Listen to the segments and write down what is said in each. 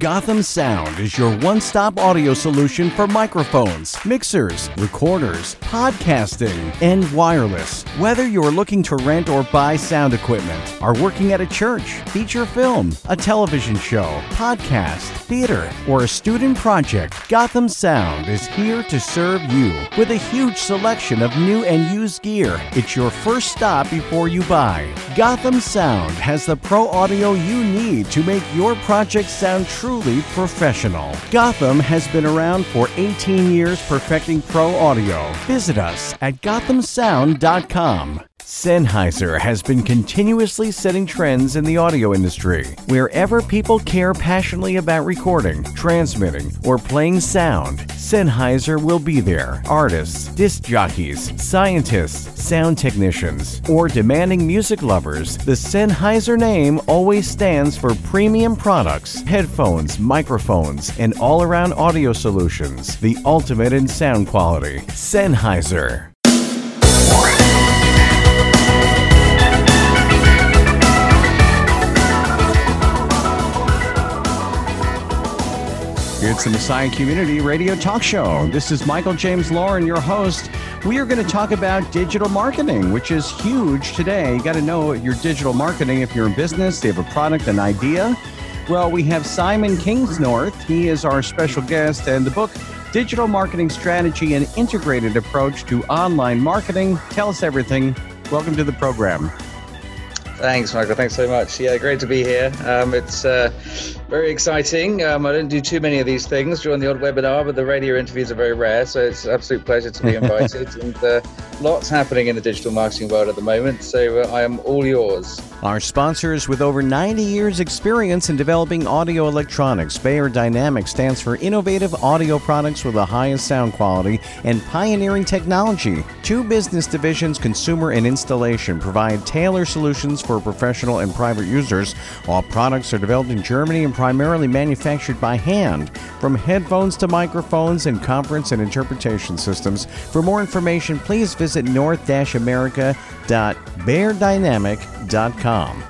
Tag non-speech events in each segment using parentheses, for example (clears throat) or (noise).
Gotham Sound is your one stop audio solution for microphones, mixers, recorders, podcasting, and wireless. Whether you're looking to rent or buy sound equipment, are working at a church, feature film, a television show, podcast, theater, or a student project, Gotham Sound is here to serve you. With a huge selection of new and used gear, it's your first stop before you buy. Gotham Sound has the pro audio you need to make your project sound truly professional. Gotham has been around for 18 years perfecting pro audio. Visit us at gothamsound.com. Sennheiser has been continuously setting trends in the audio industry. Wherever people care passionately about recording, transmitting, or playing sound, Sennheiser will be there. Artists, disc jockeys, scientists, sound technicians, or demanding music lovers, the Sennheiser name always stands for premium products, headphones, microphones, and all around audio solutions. The ultimate in sound quality. Sennheiser. It's the Messiah Community Radio Talk Show. This is Michael James Lauren, your host. We are going to talk about digital marketing, which is huge today. You got to know your digital marketing if you're in business, you have a product, an idea. Well, we have Simon Kingsnorth. He is our special guest, and the book Digital Marketing Strategy and Integrated Approach to Online Marketing. Tell us everything. Welcome to the program. Thanks, Michael. Thanks so much. Yeah, great to be here. Um, it's uh, very exciting. Um, I don't do too many of these things during the odd webinar, but the radio interviews are very rare, so it's an absolute pleasure to be (laughs) invited. and uh, lots happening in the digital marketing world at the moment, so uh, I am all yours. Our sponsors with over 90 years' experience in developing audio electronics, Beyerdynamic stands for innovative audio products with the highest sound quality and pioneering technology. Two business divisions, consumer and installation, provide tailored solutions for professional and private users. All products are developed in Germany and primarily manufactured by hand, from headphones to microphones and conference and interpretation systems. For more information, please visit north-america.beyerdynamic.com.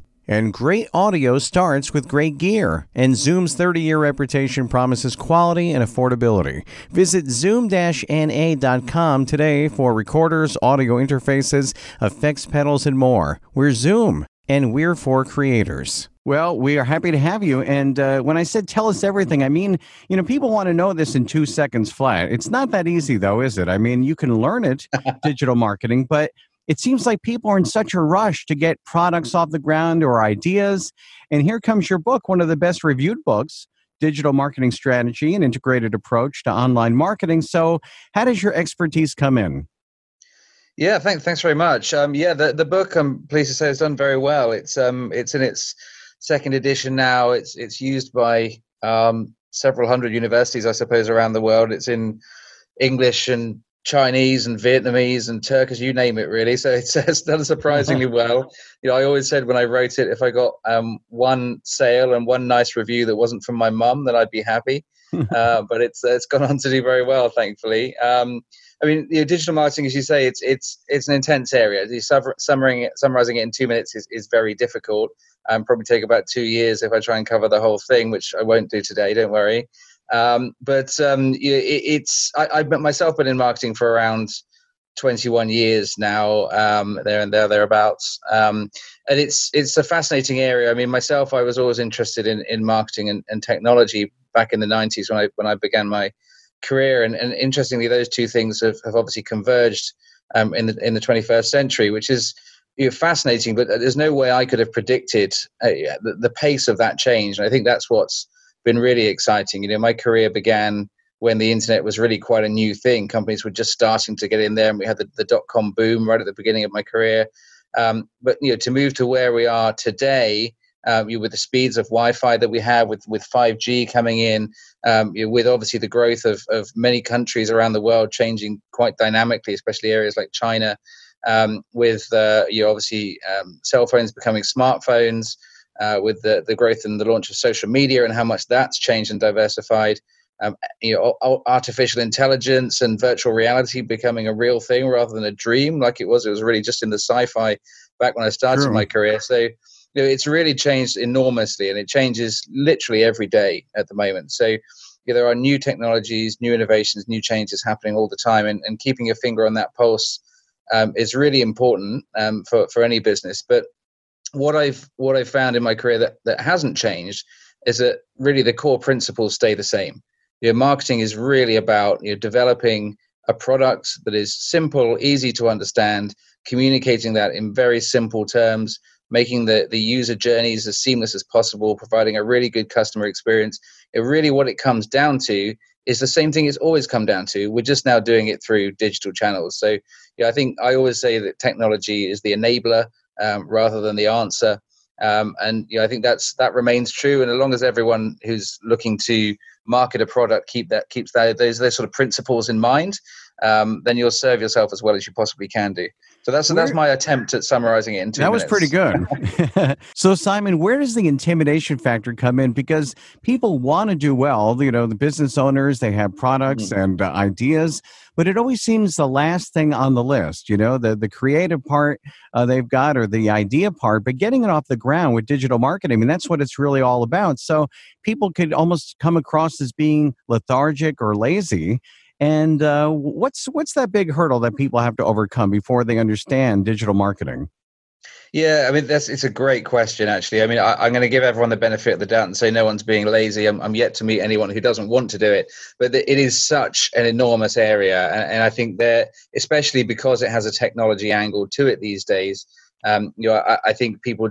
And great audio starts with great gear. And Zoom's 30 year reputation promises quality and affordability. Visit zoom na.com today for recorders, audio interfaces, effects pedals, and more. We're Zoom, and we're for creators. Well, we are happy to have you. And uh, when I said tell us everything, I mean, you know, people want to know this in two seconds flat. It's not that easy, though, is it? I mean, you can learn it, (laughs) digital marketing, but it seems like people are in such a rush to get products off the ground or ideas. And here comes your book, one of the best reviewed books Digital Marketing Strategy and Integrated Approach to Online Marketing. So, how does your expertise come in? Yeah, thanks. Thanks very much. Um, yeah, the the book I'm pleased to say has done very well. It's um it's in its second edition now. It's it's used by um, several hundred universities, I suppose, around the world. It's in English and Chinese and Vietnamese and Turkish, you name it, really. So it's, (laughs) says done surprisingly (laughs) well. You know, I always said when I wrote it, if I got um, one sale and one nice review that wasn't from my mum, then I'd be happy. (laughs) uh, but it's it's gone on to do very well, thankfully. Um, I mean, you know, digital marketing, as you say, it's it's it's an intense area. Summarizing it, summarizing it in two minutes is, is very difficult. Um, probably take about two years if I try and cover the whole thing, which I won't do today. Don't worry. Um, but um, it, it's I, have myself been in marketing for around 21 years now, um, there and there thereabouts, um, and it's it's a fascinating area. I mean, myself, I was always interested in, in marketing and, and technology back in the 90s when I when I began my career, and, and interestingly, those two things have, have obviously converged um, in the in the 21st century, which is you fascinating. But there's no way I could have predicted uh, the, the pace of that change, and I think that's what's been really exciting. You know, my career began when the internet was really quite a new thing. Companies were just starting to get in there, and we had the, the dot com boom right at the beginning of my career. Um, but you know, to move to where we are today, um, you know, with the speeds of Wi-Fi that we have, with with 5G coming in, um, you know, with obviously the growth of of many countries around the world changing quite dynamically, especially areas like China, um, with uh, you know, obviously um, cell phones becoming smartphones, uh, with the the growth and the launch of social media and how much that's changed and diversified um, you know, artificial intelligence and virtual reality becoming a real thing rather than a dream like it was. It was really just in the sci-fi back when I started True. my career. So, you know, it's really changed enormously, and it changes literally every day at the moment. So, yeah, there are new technologies, new innovations, new changes happening all the time, and, and keeping your finger on that pulse um, is really important um, for for any business. But what I've what I've found in my career that that hasn't changed is that really the core principles stay the same Your marketing is really about you know, developing a product that is simple, easy to understand, communicating that in very simple terms, making the, the user journeys as seamless as possible, providing a really good customer experience. It really what it comes down to is the same thing it's always come down to. We're just now doing it through digital channels. So yeah, I think I always say that technology is the enabler um, rather than the answer. Um, and you know, I think that's that remains true. And as long as everyone who's looking to market a product keep that keeps that those those sort of principles in mind, um, then you'll serve yourself as well as you possibly can do. So that's that's my attempt at summarizing it in two. That minutes. was pretty good. (laughs) so Simon, where does the intimidation factor come in? Because people want to do well. You know, the business owners they have products mm-hmm. and uh, ideas, but it always seems the last thing on the list. You know, the the creative part uh, they've got or the idea part, but getting it off the ground with digital marketing. I mean, that's what it's really all about. So people could almost come across as being lethargic or lazy and uh, what's what's that big hurdle that people have to overcome before they understand digital marketing? Yeah, I mean that's it's a great question actually. I mean I, am going to give everyone the benefit of the doubt and say no one's being lazy. I'm, I'm yet to meet anyone who doesn't want to do it, but it is such an enormous area, and, and I think that especially because it has a technology angle to it these days, um, you know I, I think people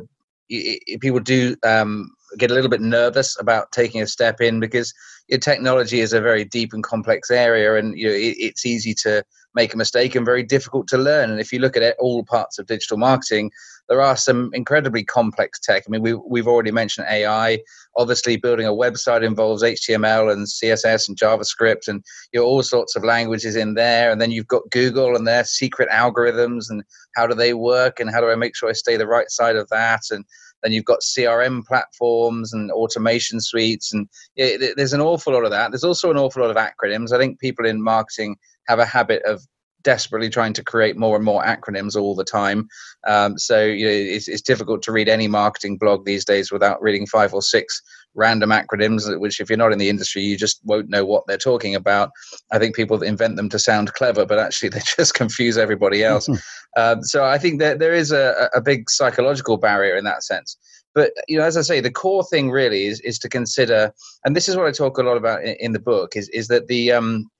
people do um, get a little bit nervous about taking a step in because technology is a very deep and complex area, and you know, it, it's easy to make a mistake and very difficult to learn. And if you look at it, all parts of digital marketing, there are some incredibly complex tech. I mean, we, we've already mentioned AI. Obviously, building a website involves HTML and CSS and JavaScript, and you know all sorts of languages in there. And then you've got Google and their secret algorithms, and how do they work, and how do I make sure I stay the right side of that, and then you've got CRM platforms and automation suites, and it, there's an awful lot of that. There's also an awful lot of acronyms. I think people in marketing have a habit of desperately trying to create more and more acronyms all the time. Um, so you know, it's, it's difficult to read any marketing blog these days without reading five or six random acronyms, which if you're not in the industry, you just won't know what they're talking about. I think people invent them to sound clever, but actually (laughs) they just confuse everybody else. um, so I think that there is a, a big psychological barrier in that sense. But you know, as I say, the core thing really is is to consider, and this is what I talk a lot about in, in the book, is is that the um,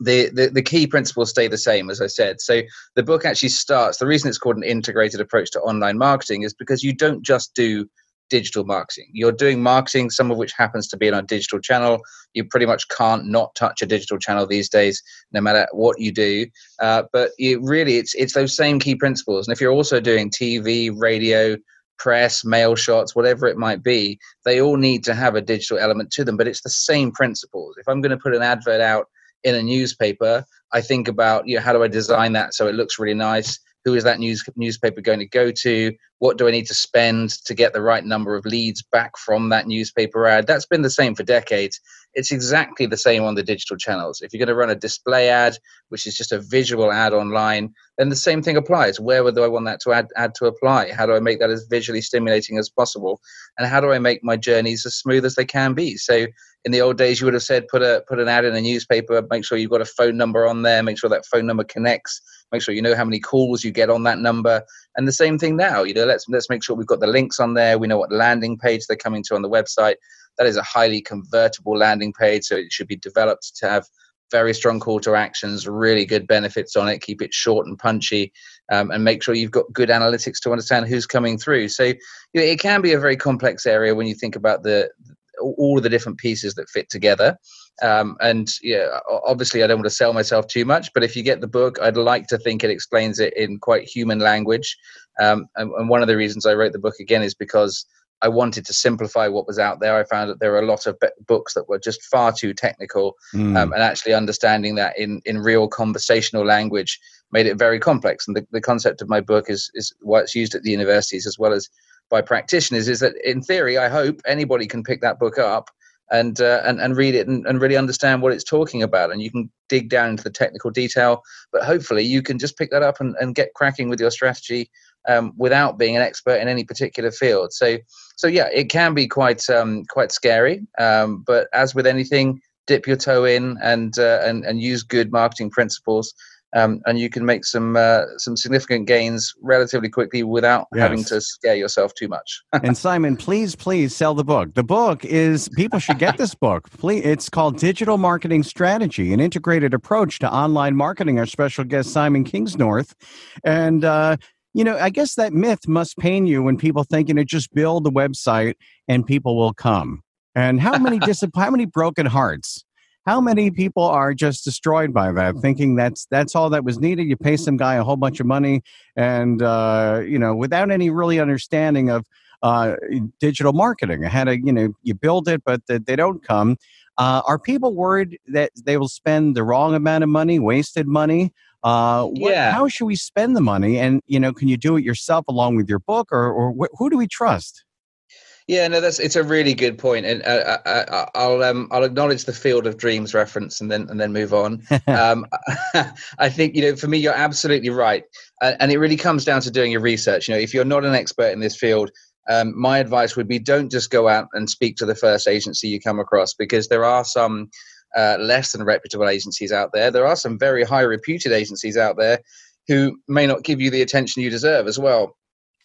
the, the, the key principles stay the same, as I said. So the book actually starts. The reason it's called an integrated approach to online marketing is because you don't just do digital marketing. You're doing marketing, some of which happens to be in a digital channel. You pretty much can't not touch a digital channel these days, no matter what you do. Uh, but you really, it's it's those same key principles. And if you're also doing TV, radio, press, mail shots, whatever it might be, they all need to have a digital element to them. But it's the same principles. If I'm going to put an advert out in a newspaper, I think about you know how do I design that so it looks really nice. Who is that news newspaper going to go to? What do I need to spend to get the right number of leads back from that newspaper ad? That's been the same for decades. It's exactly the same on the digital channels. If you're going to run a display ad, which is just a visual ad online, then the same thing applies. Where do I want that to add, add to apply? How do I make that as visually stimulating as possible? And how do I make my journeys as smooth as they can be? So in the old days, you would have said put a put an ad in a newspaper, make sure you've got a phone number on there, make sure that phone number connects, make sure you know how many calls you get on that number. And the same thing now, you know, let's let's make sure we've got the links on there. We know what landing page they're coming to on the website. That is a highly convertible landing page, so it should be developed to have very strong call to actions, really good benefits on it. Keep it short and punchy, um, and make sure you've got good analytics to understand who's coming through. So you know, it can be a very complex area when you think about the all of the different pieces that fit together. Um, and yeah, obviously, I don't want to sell myself too much, but if you get the book, I'd like to think it explains it in quite human language. Um, and, and one of the reasons I wrote the book again is because I wanted to simplify what was out there. I found that there were a lot of books that were just far too technical, mm. um, and actually understanding that in in real conversational language made it very complex. And the, the concept of my book is is why it's used at the universities as well as by practitioners. Is that in theory, I hope anybody can pick that book up and uh, and and read it and, and really understand what it's talking about. And you can dig down into the technical detail, but hopefully you can just pick that up and, and get cracking with your strategy um, without being an expert in any particular field. So, so yeah, it can be quite um, quite scary. Um, but as with anything, dip your toe in and uh, and and use good marketing principles. Um, and you can make some uh, some significant gains relatively quickly without yes. having to scare yourself too much. (laughs) and Simon, please, please sell the book. The book is people should get this book. Please, it's called Digital Marketing Strategy: An Integrated Approach to Online Marketing. Our special guest Simon Kingsnorth, and uh, you know, I guess that myth must pain you when people think, you know, just build the website and people will come. And how many (laughs) dis- how many broken hearts? How many people are just destroyed by that, thinking that's that's all that was needed? You pay some guy a whole bunch of money, and uh, you know, without any really understanding of uh, digital marketing, how to you know you build it, but they don't come. Uh, are people worried that they will spend the wrong amount of money, wasted money? Uh, what, yeah. How should we spend the money? And you know, can you do it yourself along with your book, or or wh- who do we trust? Yeah, no, that's it's a really good point, and uh, I, will um, I'll acknowledge the Field of Dreams reference, and then and then move on. (laughs) um, (laughs) I think you know, for me, you're absolutely right, uh, and it really comes down to doing your research. You know, if you're not an expert in this field, um, my advice would be don't just go out and speak to the first agency you come across because there are some uh, less than reputable agencies out there. There are some very high reputed agencies out there who may not give you the attention you deserve as well.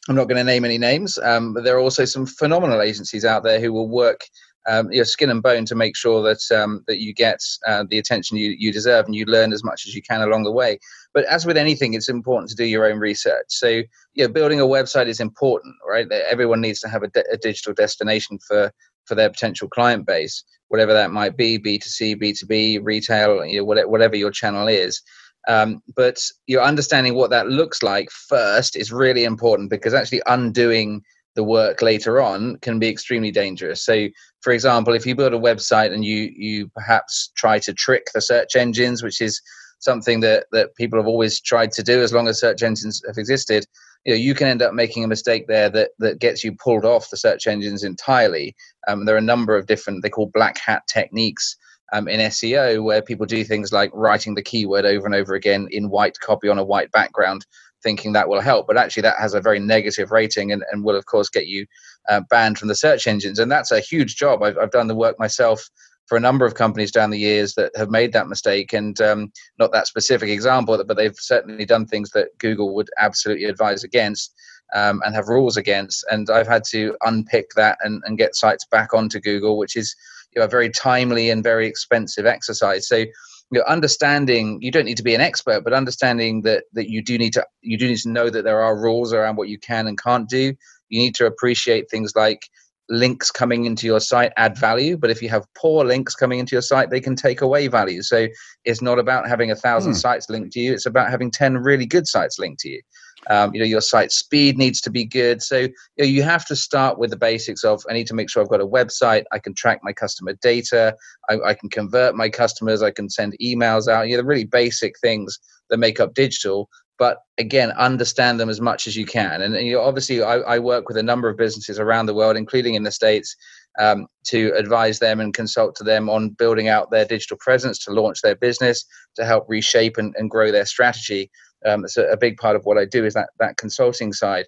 I'm not going to name any names, um, but there are also some phenomenal agencies out there who will work um, your skin and bone to make sure that um, that you get uh, the attention you, you deserve and you learn as much as you can along the way. But as with anything, it's important to do your own research. So, yeah, building a website is important, right? Everyone needs to have a, de- a digital destination for for their potential client base, whatever that might be, B2C, B2B, retail, you know, whatever your channel is. Um, but you're understanding what that looks like first is really important because actually undoing the work later on can be extremely dangerous. So, for example, if you build a website and you you perhaps try to trick the search engines, which is something that that people have always tried to do as long as search engines have existed, you know you can end up making a mistake there that that gets you pulled off the search engines entirely. Um, there are a number of different they call black hat techniques um, in SEO where people do things like writing the keyword over and over again in white copy on a white background, thinking that will help, but actually that has a very negative rating and, and will of course get you uh, banned from the search engines, and that's a huge job. I've, I've done the work myself for a number of companies down the years that have made that mistake and um, not that specific example but they've certainly done things that google would absolutely advise against um, and have rules against. And i've had to unpick that and, and get sites back onto google which is you know, a very timely and very expensive exercise. So you know, understanding you don't need to be an expert but understanding that that you do need to you do need to know that there are rules around what you can and can't do. You need to appreciate things like links coming into your site add value but if you have poor links coming into your site they can take away value. So it's not about having a thousand hmm. sites linked to you it's about having 10 really good sites linked to you um, you know your site speed needs to be good. So you, know, you have to start with the basics of i need to make sure i've got a website. I can track my customer data. I, I can convert my customers. I can send emails out. You know the really basic things that make up digital. But again understand them as much as you can. And, and you know, obviously I, I, work with a number of businesses around the world including in the states um, to advise them and consult to them on building out their digital presence to launch their business to help reshape and, and grow their strategy um, it's a, a, big part of what i do is that that consulting side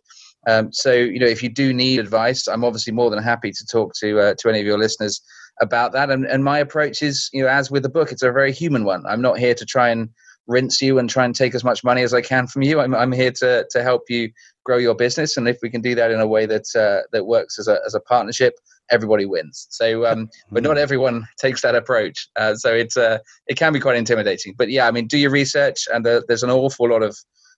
um, so you know if you do need advice i'm obviously more than happy to talk to uh, to any of your listeners about that and, and my approach is you know as with the book it's a very human one i'm not here to try and rinse you and try and take as much money as I can from you. I'm, I'm here to, to help you grow your business. And if we can do that in a way that, uh, that works as a, as a partnership, everybody wins. So, um, (laughs) but not everyone takes that approach. Uh, so it's, uh, it can be quite intimidating, but yeah, I mean, do your research and there's an awful lot of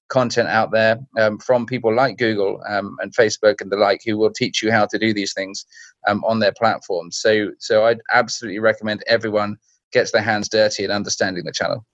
content out there um, from people like Google um, and Facebook and the like who will teach you how to do these things um, on their platforms. So, so I'd absolutely recommend everyone gets their hands dirty in understanding the channel.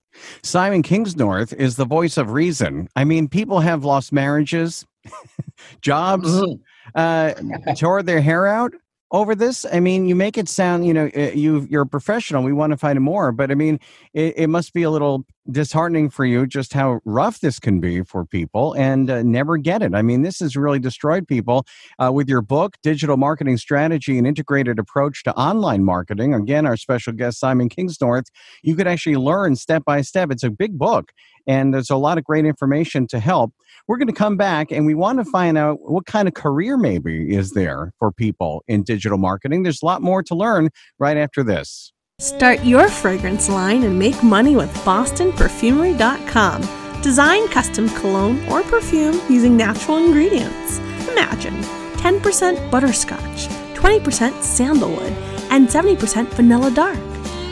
Simon Kingsnorth is the voice of reason. I mean, people have lost marriages, (laughs) jobs, mm-hmm. uh, tore their hair out over this? I mean, you make it sound, you know, eh, you you're a professional. We want to find more, but I mean, it, it, must be a little disheartening for you just how rough this can be for people and uh, never get it. I mean, this has really destroyed people. Uh, with your book, Digital Marketing Strategy and Integrated Approach to Online Marketing, again, our special guest Simon Kingsnorth, you could actually learn step by step. It's a big book, and there's a lot of great information to help. We're going to come back and we want to find out what kind of career maybe is there for people in digital marketing. There's a lot more to learn right after this. Start your fragrance line and make money with bostonperfumery.com. Design custom cologne or perfume using natural ingredients. Imagine 10% butterscotch, 20% sandalwood, and 70% vanilla dark.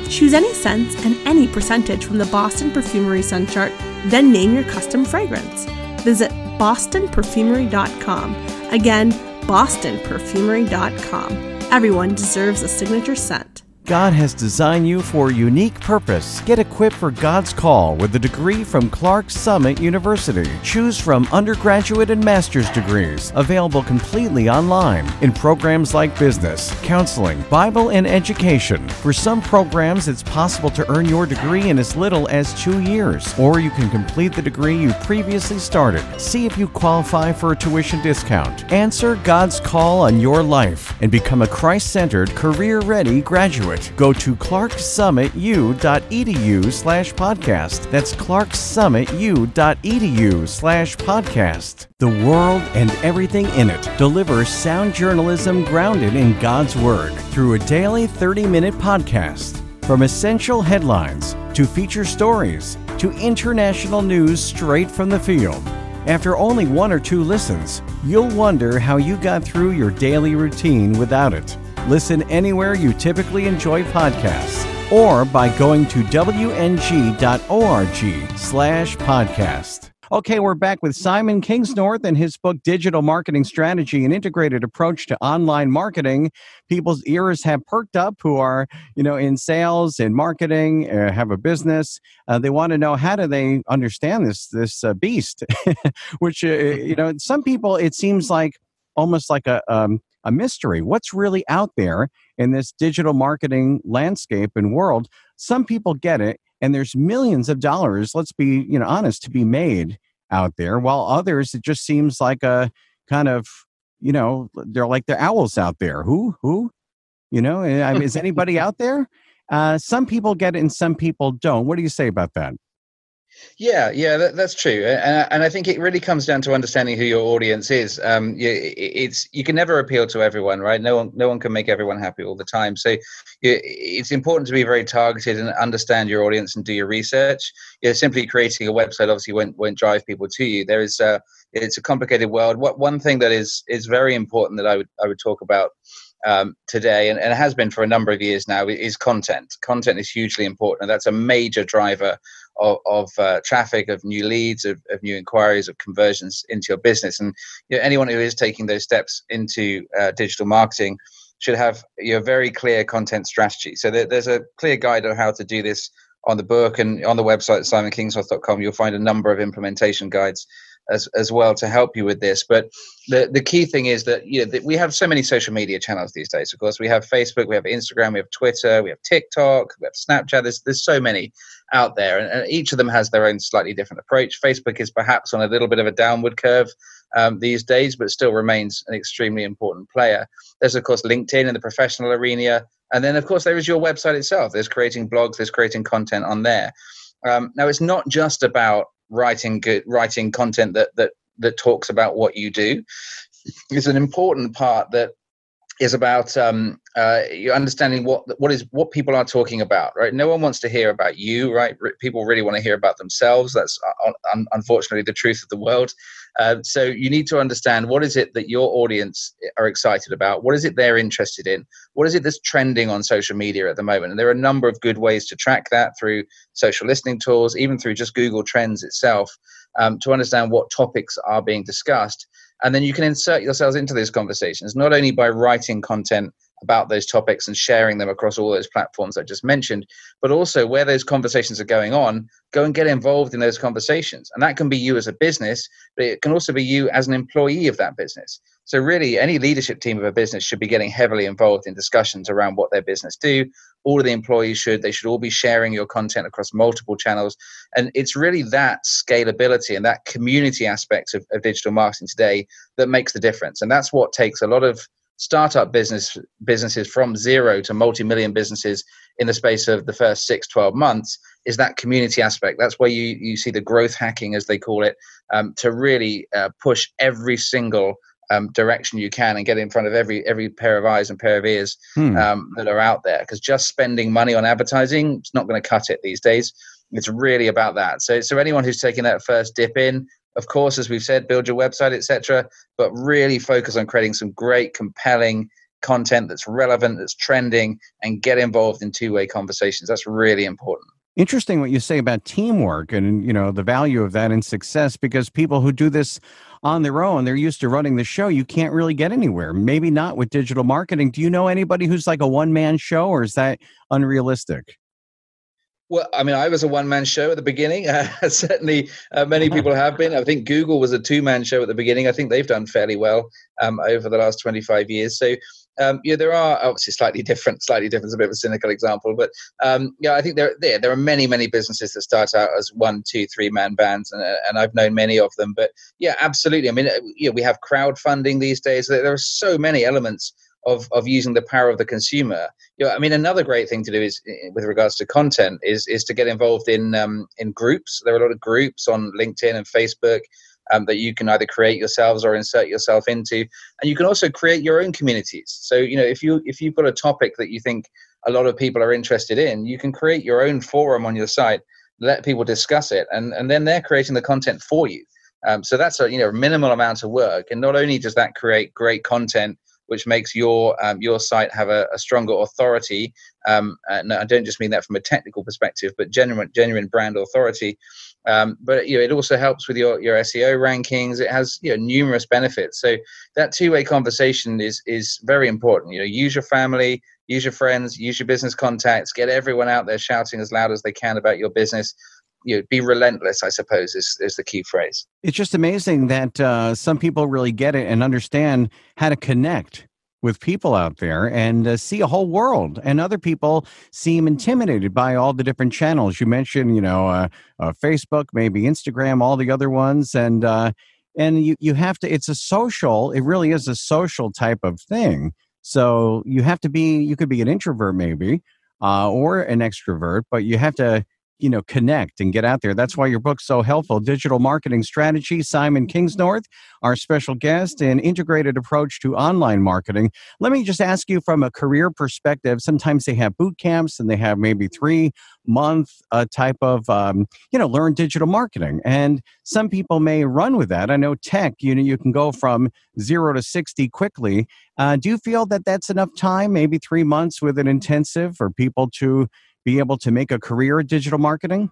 Choose any scents and any percentage from the Boston Perfumery Scent Chart, then name your custom fragrance visit bostonperfumery.com. Again, bostonperfumery.com. Everyone deserves a signature scent. God has designed you for a unique purpose. Get equipped for God's call with a degree from Clarks Summit University. Choose from undergraduate and master's degrees, available completely online in programs like business, counseling, Bible, and education. For some programs, it's possible to earn your degree in as little as two years, or you can complete the degree you previously started. See if you qualify for a tuition discount. Answer God's call on your life and become a Christ centered, career ready graduate go to clarksummitu.edu slash podcast. That's clarksummitu.edu slash podcast. The world and everything in it delivers sound journalism grounded in God's Word through a daily 30 minute podcast. From essential headlines to feature stories to international news straight from the field. After only one or two listens, you'll wonder how you got through your daily routine without it. Listen anywhere you typically enjoy podcasts or by going to wng.org slash podcast. Okay, we're back with Simon Kingsnorth and his book, Digital Marketing Strategy An Integrated Approach to Online Marketing. People's ears have perked up who are, you know, in sales and marketing, uh, have a business. Uh, they want to know how do they understand this this uh, beast, (laughs) which, uh, you know, some people, it seems like almost like a, um, a mystery. What's really out there in this digital marketing landscape and world? Some people get it, and there's millions of dollars, let's be you know honest, to be made out there, while others it just seems like a kind of you know they're like the owls out there. Who who you know eh, I mean, is anybody (laughs) out there? Uh, some people get it and some people don't. What do you say about that? Yeah, yeah, that, that's true, and, and I think it really comes down to understanding who your audience is. Um, you, it's you can never appeal to everyone, right? No one, no one can make everyone happy all the time. So it's important to be very targeted and understand your audience and do your research. You know, simply creating a website obviously won't won't drive people to you. There is a it's a complicated world. What one thing that is is very important that I would I would talk about um, today and, and has been for a number of years now is content. Content is hugely important, and that's a major driver of, of uh, traffic, of new leads, of, of, new inquiries, of conversions into your business. And you know, anyone who is taking those steps into uh, digital marketing should have your very clear content strategy. So there, there's a clear guide on how to do this on the book and on the website simonkingsnorth.com. You'll find a number of implementation guides as as well to help you with this. But the the key thing is that you know that we have so many social media channels these days. Of course, we have Facebook, we have Instagram, we have Twitter, we have TikTok, we have Snapchat. There's there's so many out there, and, and each of them has their own slightly different approach. Facebook is perhaps on a little bit of a downward curve. Um, these days, but still remains an extremely important player. There's, of course, LinkedIn in the professional arena. And then, of course, there is your website itself. There's creating blogs, there's creating content on there. Um, now, it's not just about writing good writing content that that that talks about what you do is an important part that is about um, uh, you understanding what what is what people are talking about, right? No one wants to hear about you, right? People really want to hear about themselves. That's uh, un- unfortunately the truth of the world. Uh, so you need to understand what is it that your audience are excited about. What is it they're interested in? What is it that's trending on social media at the moment? And there are a number of good ways to track that through social listening tools, even through just Google Trends itself. um, to understand what topics are being discussed. And then you can insert yourselves into those conversations, not only by writing content about those topics and sharing them across all those platforms I just mentioned, but also where those conversations are going on, go and get involved in those conversations. And that can be you as a business, but it can also be you as an employee of that business. So really, any leadership team of a business should be getting heavily involved in discussions around what their business do. All of the employees should. They should all be sharing your content across multiple channels. And it's really that scalability and that community aspect of, of digital marketing today that makes the difference. And that's what takes a lot of startup business businesses from zero to multi-million businesses in the space of the first six 12 months is that community aspect. That's where you, you see the growth hacking as they call it um, to really uh, push every single um, direction you can and get in front of every every pair of eyes and pair of ears hmm. um, that are out there. Because just spending money on advertising it's not going to cut it these days. It's really about that. So so anyone who's taking that first dip in of course, as we've said, build your website, etc. But really focus on creating some great, compelling content that's relevant, that's trending, and get involved in two-way conversations. That's really important. Interesting what you say about teamwork and you know the value of that in success because people who do this on their own, they're used to running the show. You can't really get anywhere. Maybe not with digital marketing. Do you know anybody who's like a one man show or is that unrealistic? Well, I mean, I was a one man show at the beginning. (laughs) Uh, certainly, uh, many (laughs) people have been. I think Google was a two man show at the beginning. I think they've done fairly well um, over the last 25 years. So, um, yeah, there are obviously slightly different, slightly different. It's a bit of a cynical example, but um, yeah, I think there, there there are many, many businesses that start out as one, two, three man bands, and, uh, and I've known many of them. But yeah, absolutely. I mean, uh, yeah, we have crowdfunding these days. There are so many elements of of using the power of the consumer. You know, I mean, another great thing to do is with regards to content is is to get involved in um, in groups. There are a lot of groups on LinkedIn and Facebook. Um, that you can either create yourselves or insert yourself into and you can also create your own communities so you know if you if you've got a topic that you think a lot of people are interested in you can create your own forum on your site let people discuss it and and then they're creating the content for you um, so that's a you know minimal amount of work and not only does that create great content which makes your um, your site have a, a stronger authority. Um, and I don't just mean that from a technical perspective, but genuine genuine brand authority. Um, but you know, it also helps with your, your SEO rankings. It has you know numerous benefits. So that two way conversation is is very important. You know, use your family, use your friends, use your business contacts, get everyone out there shouting as loud as they can about your business you know, be relentless, I suppose, is, is the key phrase. It's just amazing that uh, some people really get it and understand how to connect with people out there and uh, see a whole world. And other people seem intimidated by all the different channels. You mentioned you know uh, uh, facebook maybe instagram all the other ones. And uh, and you, you have to it's a social it really is a social type of thing. So you have to be you could be an introvert maybe uh, or an extrovert but you have to you know connect and get out there. That's why your book's so helpful. Digital marketing strategy simon kingsnorth our special guest an integrated approach to online marketing. Let me just ask you from a career perspective sometimes they have boot camps and they have maybe three month uh, type of um, you know learn digital marketing. And some people may run with that. I know tech you know you can go from zero to 60 quickly. Uh, do you feel that that's enough time maybe three months with an intensive for people to be able to make a career in digital marketing?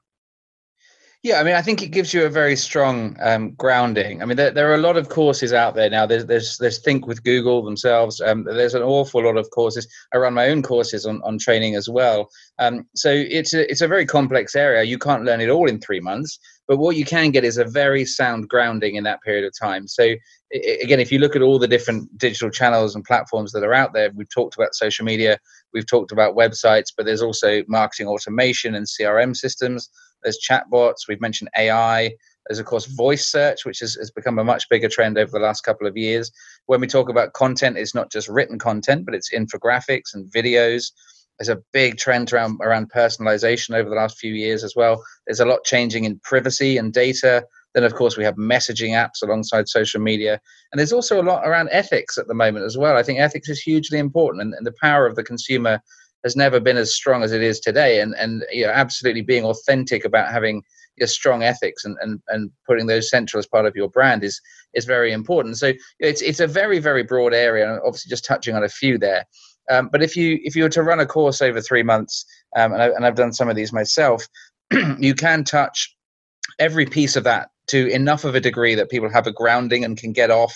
Yeah, I mean, I think it gives you a very strong um, grounding. I mean, there, there, are a lot of courses out there now. There's there's, there's Think with Google themselves. Um, there's an awful lot of courses. I run my own courses on, on training as well. Um, so it's a, it's a very complex area. You can't learn it all in three months, but what you can get is a very sound grounding in that period of time. So again, if you look at all the different digital channels and platforms that are out there, we've talked about social media, we've talked about websites, but there's also marketing automation and CRM systems there's chatbots. We've mentioned AI. There's, of course, voice search, which has, has become a much bigger trend over the last couple of years. When we talk about content, it's not just written content, but it's infographics and videos. There's a big trend around, around personalization over the last few years as well. There's a lot changing in privacy and data. Then, of course, we have messaging apps alongside social media. And there's also a lot around ethics at the moment as well. I think ethics is hugely important, and, and the power of the consumer has never been as strong as it is today. And and you know, absolutely being authentic about having your strong ethics and, and, and putting those central as part of your brand is is very important. So it's it's a very very broad area, and obviously just touching on a few there. Um, but if you if you were to run a course over three months, um, and, I, and I've done some of these myself, (clears throat) you can touch every piece of that to enough of a degree that people have a grounding and can get off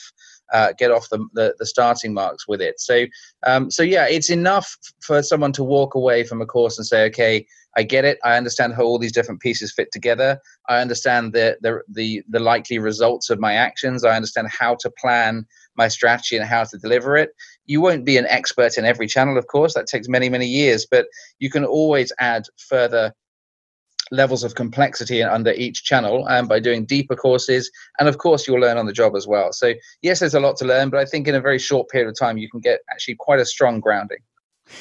uh, get off the, the, the starting marks with it. So um, so yeah, it's enough for someone to walk away from a course and say, okay, I get it. I understand how all these different pieces fit together. I understand the the the, the likely results of my actions. I understand how to plan my strategy and how to deliver it. You won't be an expert in every channel, of course. That takes many many years, but you can always add further levels of complexity under each channel and by doing deeper courses. And of course you'll learn on the job as well. So yes there's a lot to learn but i think in a very short period of time you can get actually quite a strong grounding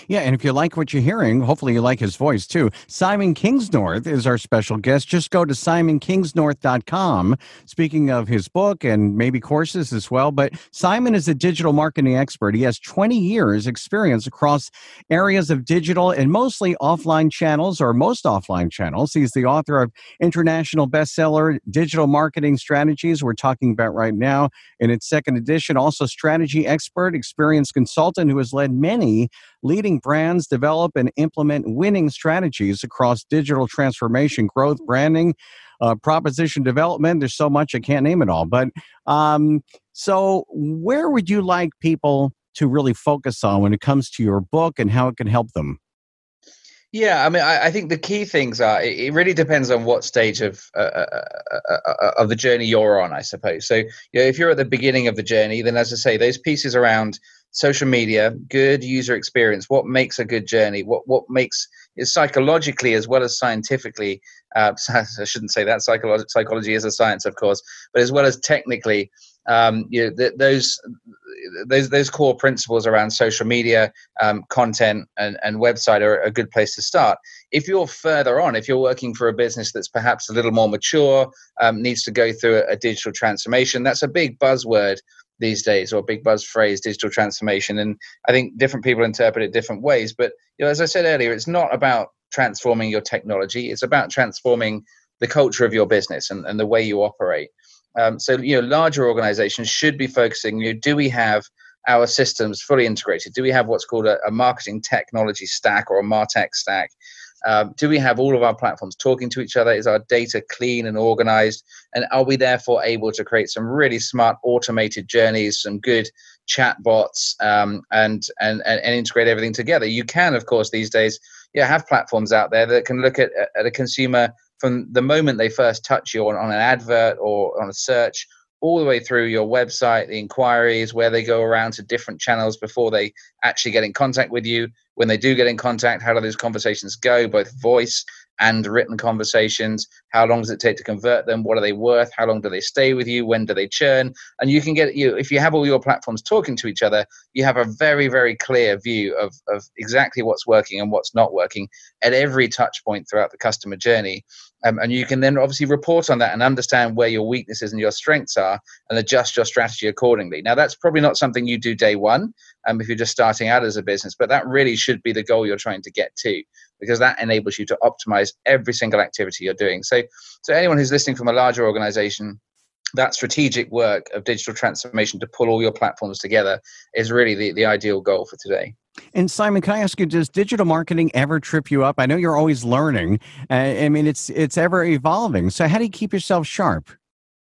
yeah, and if you like what you're hearing, hopefully you like his voice too. Simon Kingsnorth is our special guest. Just go to simonkingsnorth.com. Speaking of his book and maybe courses as well, but Simon is a digital marketing expert. He has 20 years experience across areas of digital and mostly offline channels or most offline channels. He's the author of international bestseller Digital Marketing Strategies we're talking about right now in its second edition. Also strategy expert, experienced consultant who has led many leading brands develop and implement winning strategies across digital transformation, growth, branding, uh, proposition development. There's so much I can't name it all. But um, so, where would you like people to really focus on when it comes to your book and how it can help them? Yeah, I mean, I, I, think the key things are. It, really depends on what stage of uh, uh, uh, uh, of the journey you're on, I suppose. So, you know, if you're at the beginning of the journey, then as I say, those pieces around social media, good user experience, what makes a good journey, what what makes is psychologically as well as scientifically. Uh, (laughs) I shouldn't say that psychology psychology is a science, of course, but as well as technically, um, you know, th- those those those core principles around social media um, content and, and website are a good place to start if you're further on if you're working for a business that's perhaps a little more mature um, needs to go through a, a, digital transformation that's a big buzzword these days or big buzz phrase digital transformation and i think different people interpret it different ways but you know as i said earlier it's not about transforming your technology it's about transforming the culture of your business and, and the way you operate um, so, you know, larger organizations should be focusing, you know, do we have our systems fully integrated? Do we have what's called a, a marketing technology stack or a MarTech stack? Um, do we have all of our platforms talking to each other? Is our data clean and organized? And are we therefore able to create some really smart automated journeys, some good chat bots, um, and, and, and, and integrate everything together? You can, of course, these days, yeah, have platforms out there that can look at, at a consumer from the moment they first touch you on, on an advert or on a search all the way through your website, the inquiries, where they go around to different channels before they actually get in contact with you. When they do get in contact, how do those conversations go, both voice and written conversations? How long does it take to convert them? What are they worth? How long do they stay with you? When do they churn? And you can get you if you have all your platforms talking to each other, you have a very very clear view of of exactly what's working and what's not working at every touch point throughout the customer journey. Um, and you can then obviously report on that and understand where your weaknesses and your strengths are and adjust your strategy accordingly. Now, that's probably not something you do day one um, if you're just starting out as a business, but that really should be the goal you're trying to get to because that enables you to optimize every single activity you're doing. So, so anyone who's listening from a larger organization, that strategic work of digital transformation to pull all your platforms together is really the, the ideal goal for today. And Simon, can I ask you, does digital marketing ever trip you up? I know you're always learning. Uh, I mean, it's it's ever evolving. So how do you keep yourself sharp?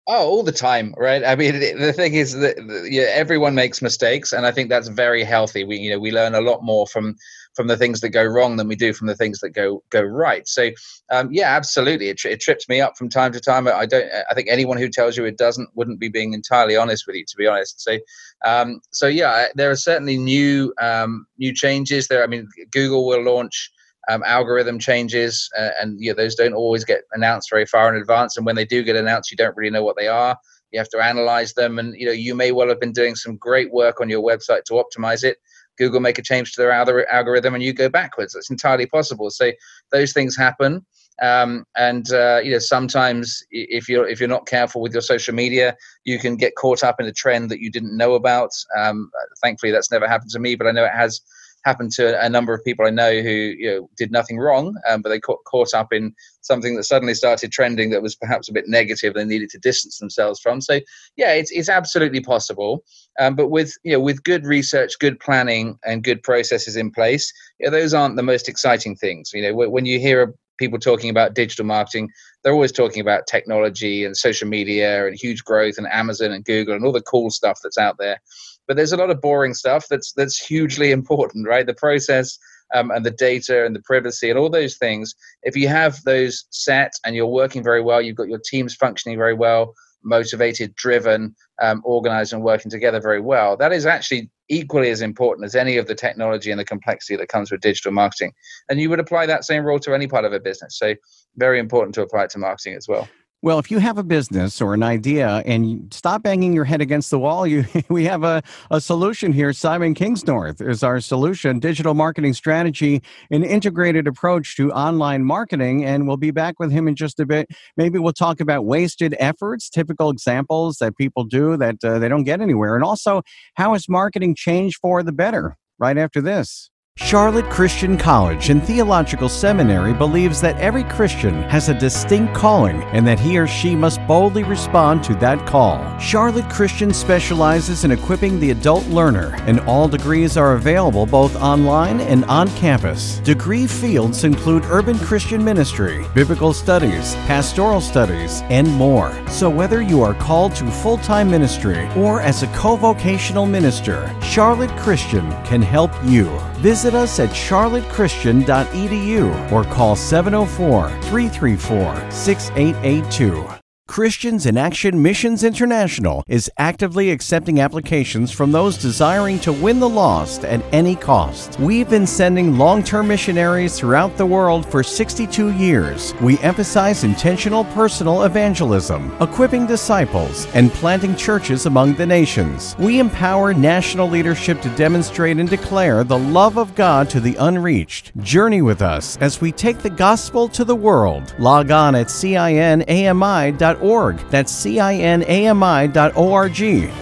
Oh, all the time, right? I mean, the thing is that yeah, everyone makes mistakes, and I think that's very healthy. We, you know, we learn a lot more from from the things that go wrong than we do from the things that go go right. So, um, yeah, absolutely, it, it trips me up from time to time. I don't. I think anyone who tells you it doesn't wouldn't be being entirely honest with you, to be honest. So, um, so yeah, there are certainly new um, new changes there. I mean, Google will launch um, algorithm changes, uh, and you know, those don't always get announced very far in advance. And when they do get announced, you don't really know what they are. You have to analyze them, and you know you may well have been doing some great work on your website to optimize it. Google make a change to their algorithm, and you go backwards. It's entirely possible. So those things happen. Um, and uh, you know sometimes if you're if you're not careful with your social media you can get caught up in a trend that you didn't know about um, thankfully that's never happened to me but i know it has happened to a number of people I know who you know, did nothing wrong, um, but they caught, caught up in something that suddenly started trending that was perhaps a bit negative. They needed to distance themselves from. So yeah, it's it's absolutely possible. Um, but with you know with good research, good planning, and good processes in place, yeah, those aren't the most exciting things. You know when you hear people talking about digital marketing, they're always talking about technology and social media and huge growth and Amazon and Google and all the cool stuff that's out there. But there's a lot of boring stuff that's that's hugely important, right? The process um, and the data and the privacy and all those things. If you have those set and you're working very well, you've got your teams functioning very well, motivated, driven, um, organized, and working together very well. That is actually equally as important as any of the technology and the complexity that comes with digital marketing. And you would apply that same rule to any part of a business. So, very important to apply it to marketing as well. Well, if you have a business or an idea and stop banging your head against the wall, you (laughs) we have a, a solution here. Simon Kingsnorth is our solution, digital marketing strategy, an integrated approach to online marketing. And we'll be back with him in just a bit. Maybe we'll talk about wasted efforts, typical examples that people do that uh, they don't get anywhere. And also, how has marketing changed for the better right after this? Charlotte Christian College and Theological Seminary believes that every Christian has a distinct calling and that he or she must boldly respond to that call. Charlotte Christian specializes in equipping the adult learner, and all degrees are available both online and on campus. Degree fields include urban Christian ministry, biblical studies, pastoral studies, and more. So whether you are called to full time ministry or as a co vocational minister, Charlotte Christian can help you. Visit us at charlottechristian.edu or call 704 334 6882. Christians in Action Missions International is actively accepting applications from those desiring to win the lost at any cost. We've been sending long term missionaries throughout the world for 62 years. We emphasize intentional personal evangelism, equipping disciples, and planting churches among the nations. We empower national leadership to demonstrate and declare the love of God to the unreached. Journey with us as we take the gospel to the world. Log on at cinami.org that's cinami.org.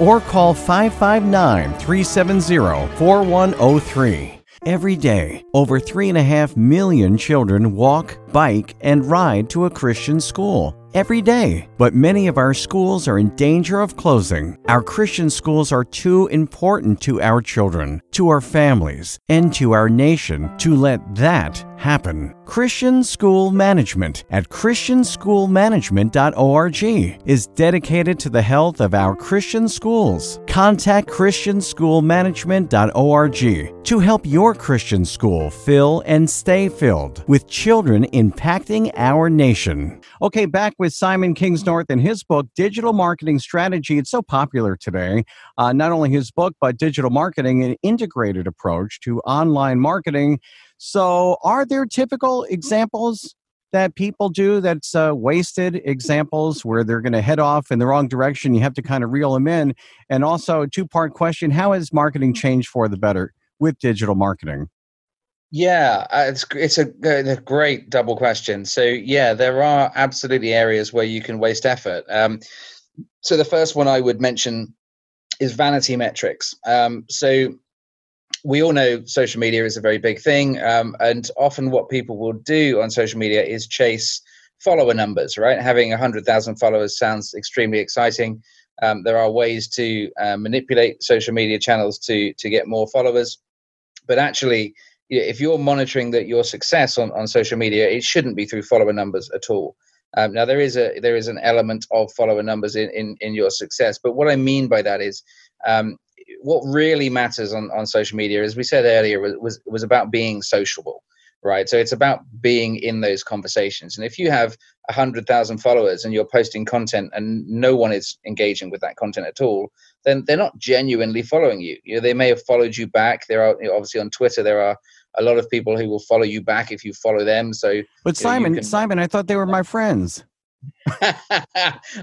Or call 559 370 4103. Every day, over 3.5 million children walk, bike, and ride to a Christian school every day. But many of our schools are in danger of closing. Our Christian schools are too important to our children, to our families, and to our nation to let that happen. Christian School Management at ChristianSchoolManagement.org is dedicated to the health of our Christian schools. Contact ChristianSchoolManagement.org to help your Christian school fill and stay filled with children impacting our nation. Okay, back with Simon Kingsnorth and his book, Digital Marketing Strategy. It's so popular today. Uh, not only his book, but digital marketing, an integrated approach to online marketing. So, are there typical examples that people do that's uh, wasted examples where they're going to head off in the wrong direction? You have to kind of reel them in. And also, a two part question How has marketing changed for the better with digital marketing? Yeah, uh, it's it's a, a, great double question. So yeah, there are absolutely areas where you can waste effort. Um, so the first one I would mention is vanity metrics. Um, so we all know social media is a very big thing, um, and often what people will do on social media is chase follower numbers. Right, having hundred thousand followers sounds extremely exciting. Um, there are ways to uh, manipulate social media channels to to get more followers, but actually if you're monitoring that your success on, on social media, it shouldn't be through follower numbers at all. Um, now there is a there is an element of follower numbers in, in, in your success, but what I mean by that is um, what really matters on, on social media, as we said earlier, was, was was about being sociable, right? So it's about being in those conversations. And if you have a hundred thousand followers and you're posting content and no one is engaging with that content at all, then they're not genuinely following you. you know, they may have followed you back. There are you know, obviously on Twitter there are a lot of people who will follow you back if you follow them. So, but Simon, know, can... Simon, I thought they were my friends. (laughs)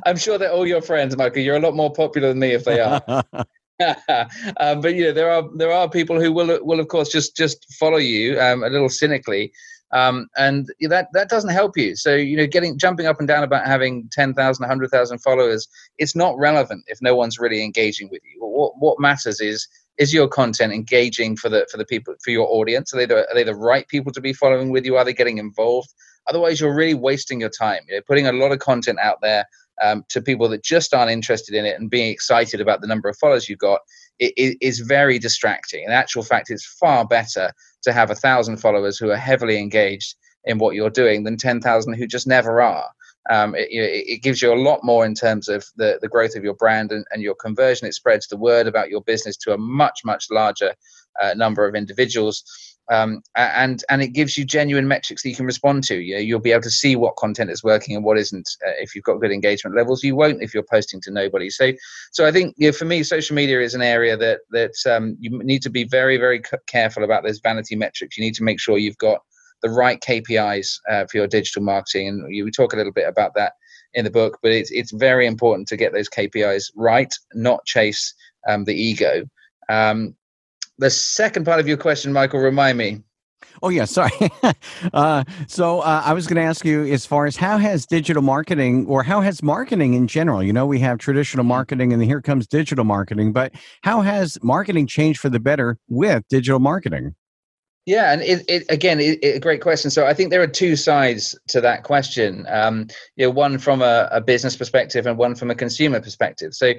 I'm sure they're all your friends, Michael. You're a lot more popular than me if they are. (laughs) (laughs) um, but you know there are there are people who will will of course just just follow you um, a little cynically, um, and that that doesn't help you. So you know getting jumping up and down about having 10,000, 100,000 followers, it's not relevant if no one's really engaging with you. What what matters is is your content engaging for the for the people for your audience? Are they the, are they the right people to be following with you? Are they getting involved? Otherwise, you're really wasting your time. You're putting a lot of content out there um, to people that just aren't interested in it and being excited about the number of followers you've got. It, it is very distracting. In actual fact, it's far better to have a thousand followers who are heavily engaged in what you're doing than 10,000 who just never are. Um, it, it, gives you a lot more in terms of the, the growth of your brand and, and your conversion. It spreads the word about your business to a much, much larger uh, number of individuals um, and and it gives you genuine metrics that you can respond to. You know, you'll be able to see what content is working and what isn't. Uh, if you've got good engagement levels, you won't if you're posting to nobody. So, so I think you know, for me, social media is an area that that um, you need to be very very careful about those vanity metrics. You need to make sure you've got the right KPIs uh, for your digital marketing, and you, we talk a little bit about that in the book. But it's it's very important to get those KPIs right, not chase um, the ego. Um, the second part of your question, Michael, remind me. Oh yeah, sorry. (laughs) uh, so uh, I was going to ask you, as far as how has digital marketing, or how has marketing in general? You know, we have traditional marketing, and here comes digital marketing. But how has marketing changed for the better with digital marketing? Yeah, and it, it again, it, it, a great question. So I think there are two sides to that question. Um, you know, one from a, a, business perspective and one from a consumer perspective. So,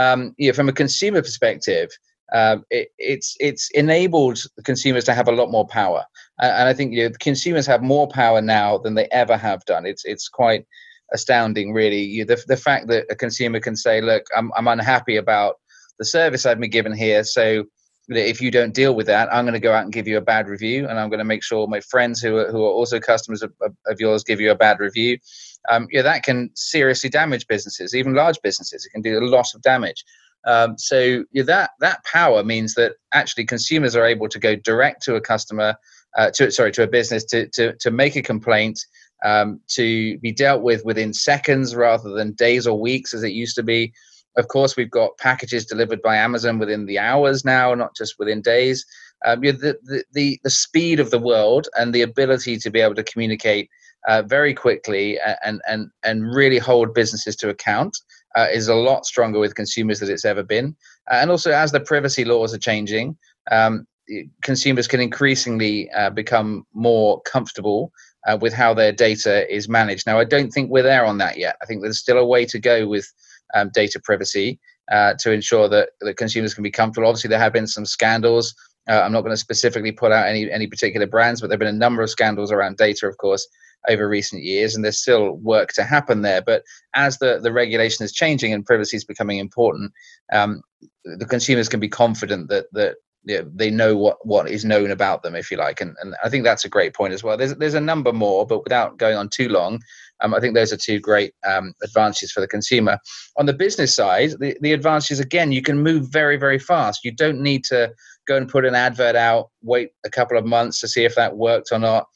um, you know, from a consumer perspective, um, it, it's it's enabled consumers to have a lot more power, and I think you know, consumers have more power now than they ever have done. It's it's quite astounding, really. You, the the fact that a consumer can say, "Look, I'm I'm unhappy about the service I've been given here, so." if you don't deal with that, I'm going to go out and give you a bad review, and I'm going to make sure my friends who are, who are also customers of, of, of yours give you a bad review. Um, yeah, that can seriously damage businesses, even large businesses. It can do a lot of damage. Um, so that that power means that actually consumers are able to go direct to a customer, uh, to sorry, to a business to to to make a complaint, um, to be dealt with within seconds rather than days or weeks as it used to be. Of course, we've got packages delivered by Amazon within the hours now, not just within days. Um, the, the, the, the speed of the world and the ability to be able to communicate uh, very quickly and, and, and really hold businesses to account uh, is a lot stronger with consumers than it's ever been. Uh, and also, as the privacy laws are changing, um, consumers can increasingly uh, become more comfortable uh, with how their data is managed. Now, I don't think we're there on that yet. I think there's still a way to go with um, data privacy uh, to ensure that, that consumers can be comfortable. Obviously, there have been some scandals. Uh, I'm not going to specifically put out any any particular brands, but there have been a number of scandals around data, of course, over recent years, and there's still work to happen there. But as the, the regulation is changing and privacy is becoming important, um, the consumers can be confident that that you know, they know what, what is known about them, if you like. And, and I think that's a great point as well. There's, there's a number more, but without going on too long, um, I think those are two great um, advantages for the consumer. On the business side, the, the advantages, again, you can move very, very fast. You don't need to go and put an advert out, wait a couple of months to see if that worked or not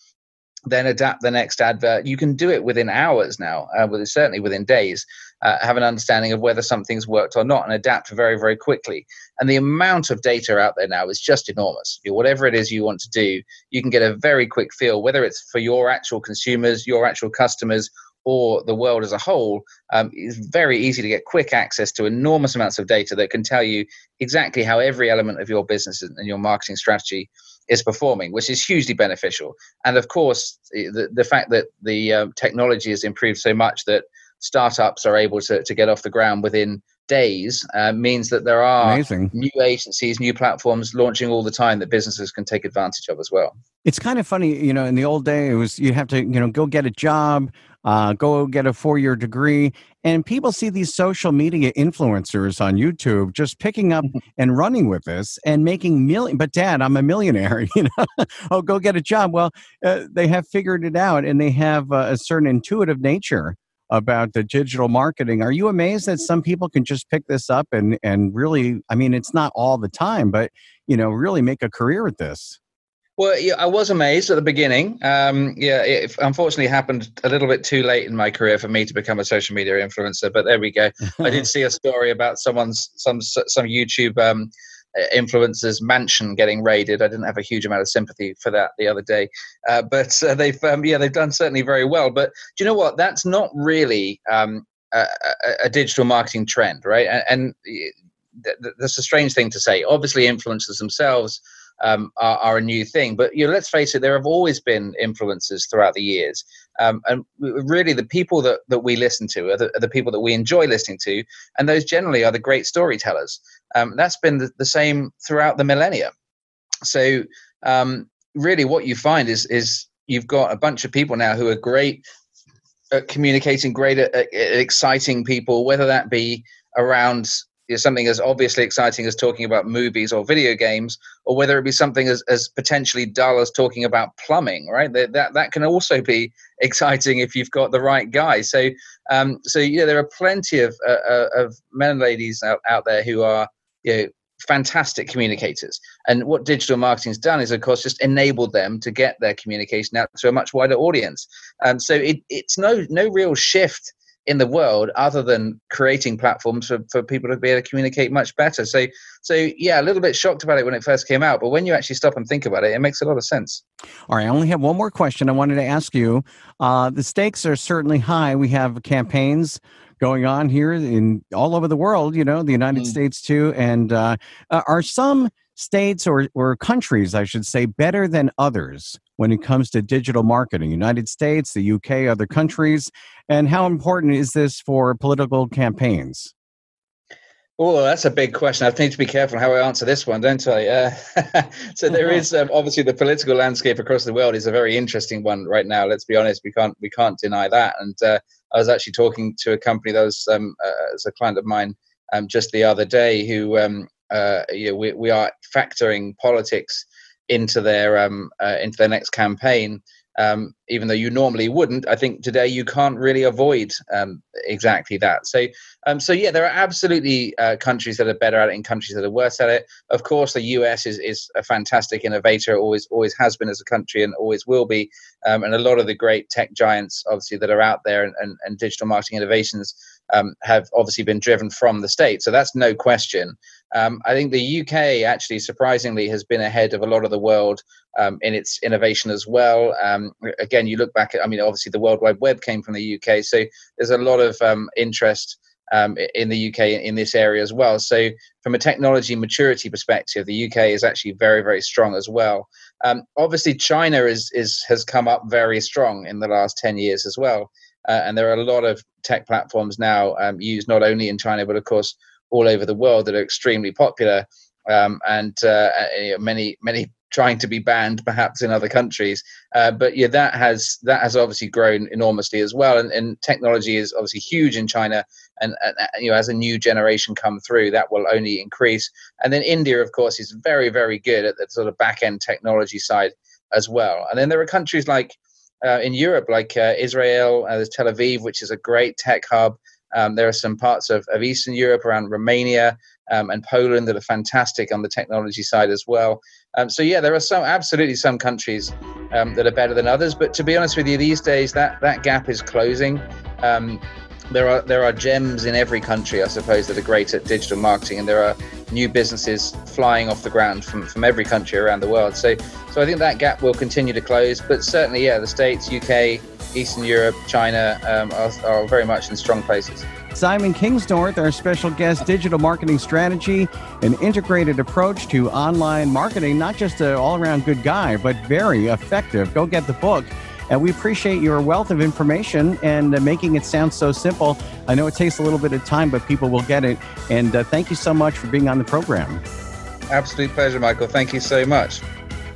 then adapt the next advert. You can do it within hours now, uh, with, certainly within days. Uh, have an understanding of whether something's worked or not and adapt very, very quickly. And the amount of data out there now is just enormous. Whatever it is you want to do, you can get a very quick feel, whether it's for your actual consumers, your actual customers, or the world as a whole, um, it's very easy to get quick access to enormous amounts of data that can tell you exactly how every element of your business and your marketing strategy is performing, which is hugely beneficial. And of course, the, the fact that the uh, technology has improved so much that startups are able to, to get off the ground within days uh, means that there are Amazing. new agencies, new platforms launching all the time that businesses can take advantage of as well. It's kind of funny, you know, in the old day, it was you have to, you know, go get a job, uh, go get a four year degree. And people see these social media influencers on YouTube just picking up and running with this and making million. But dad, I'm a millionaire. (laughs) You know, oh, go get a job. Well, uh, they have figured it out, and they have uh, a certain intuitive nature about the digital marketing. Are you amazed that some people can just pick this up and and really? I mean, it's not all the time, but you know, really make a career at this. Well, yeah, I was amazed at the beginning. Um, yeah, it unfortunately happened a little bit too late in my career for me to become a social media influencer. But there we go. (laughs) I did see a story about someone's some some YouTube um, influencers mansion getting raided. I didn't have a huge amount of sympathy for that the other day, uh, but uh, they've um, yeah they've done certainly very well. But do you know what? That's not really um, a, a, digital marketing trend, right? And, and that's a strange thing to say. Obviously, influencers themselves um, are, are, a new thing. But you know, let's face it, there have always been influences throughout the years, um, and really the people that, that we listen to are the, are the, people that we enjoy listening to, and those generally are the great storytellers. Um, that's been the, the, same throughout the millennia. So um, really, what you find is is you've got a bunch of people now who are great at communicating, great at, at exciting people, whether that be around know, something as obviously exciting as talking about movies or video games, or whether it be something as, as potentially dull as talking about plumbing, right? That, that that can also be (laughs) exciting if you've got the right guy. So, um, so yeah, there are plenty of uh, uh, of men and ladies out, out there who are you know fantastic communicators. And what digital marketing's done is, of course, just enabled them to get their communication out to a much wider audience. Um, so it, it's no no real shift in the world other than creating platforms for, for people to be able to communicate much better. So, so yeah, a little bit shocked about it when it first came out, but when you actually stop and think about it, it makes a lot of sense. All right, I only have one more question I wanted to ask you. Uh, the stakes are certainly high. We have campaigns going on here in all over the world, you know, the United mm. States too. And uh, uh are some states or, or countries, I should say, better than others when it comes to digital marketing? United States, the UK, other countries? And how important is this for political campaigns? Oh, that's a big question. I need to be careful how I answer this one, don't I? Uh, (laughs) so there (laughs) is um, obviously the political landscape across the world is a very interesting one right now. Let's be honest, we can't we can't deny that. And uh, I was actually talking to a company that was um, uh, as a client of mine um, just the other day who um, uh, you know, we, we are factoring politics into their um, uh, into their next campaign. Um, even though you normally wouldn't, I think today you can't really avoid um, exactly that. So, um, so yeah, there are absolutely uh, countries that are better at it and countries that are worse at it. Of course, the US is is a fantastic innovator, always always has been as a country and always will be. Um, and a lot of the great tech giants, obviously, that are out there and, and, and digital marketing innovations um, have obviously been driven from the state. So that's no question. Um, I think the UK actually surprisingly has been ahead of a lot of the world um, in its innovation as well. Um, again, you look back at, I mean, obviously the World Wide Web came from the UK, so there's a lot of um, interest um, in the UK in this area as well. So, from a technology maturity perspective, the UK is actually very, very strong as well. Um, obviously, China is is has come up very strong in the last ten years as well, uh, and there are a lot of tech platforms now um, used not only in China but of course all over the world that are extremely popular um, and uh, uh many many (laughs) trying to be banned perhaps in other countries. Uh, but yeah that has that has obviously grown enormously as well and, and technology is obviously huge in china and, and, you know as a new generation come through that will only increase. And then india of course is very very good at the sort of back end technology side as well. And then there are countries like uh, in europe like uh, israel uh, there's tel aviv which is a great tech hub um, there are some parts of, of Eastern Europe around Romania um, and Poland that are fantastic on the technology side as well. Um, so yeah, there are some absolutely some countries um, that are better than others. But to be honest with you, these days that that gap is closing. Um, there are there are gems in every country, I suppose, that are great at digital marketing, and there are new businesses flying off the ground from, from every country around the world. So so I think that gap will continue to close. But certainly, yeah, the states, UK, Eastern Europe, China um, are, are very much in strong places. Simon Kingsnorth, our special guest, digital marketing strategy, an integrated approach to online marketing, not just an all around good guy, but very effective. Go get the book. And we appreciate your wealth of information and uh, making it sound so simple. I know it takes a little bit of time, but people will get it. And uh, thank you so much for being on the program. Absolute pleasure, Michael. Thank you so much.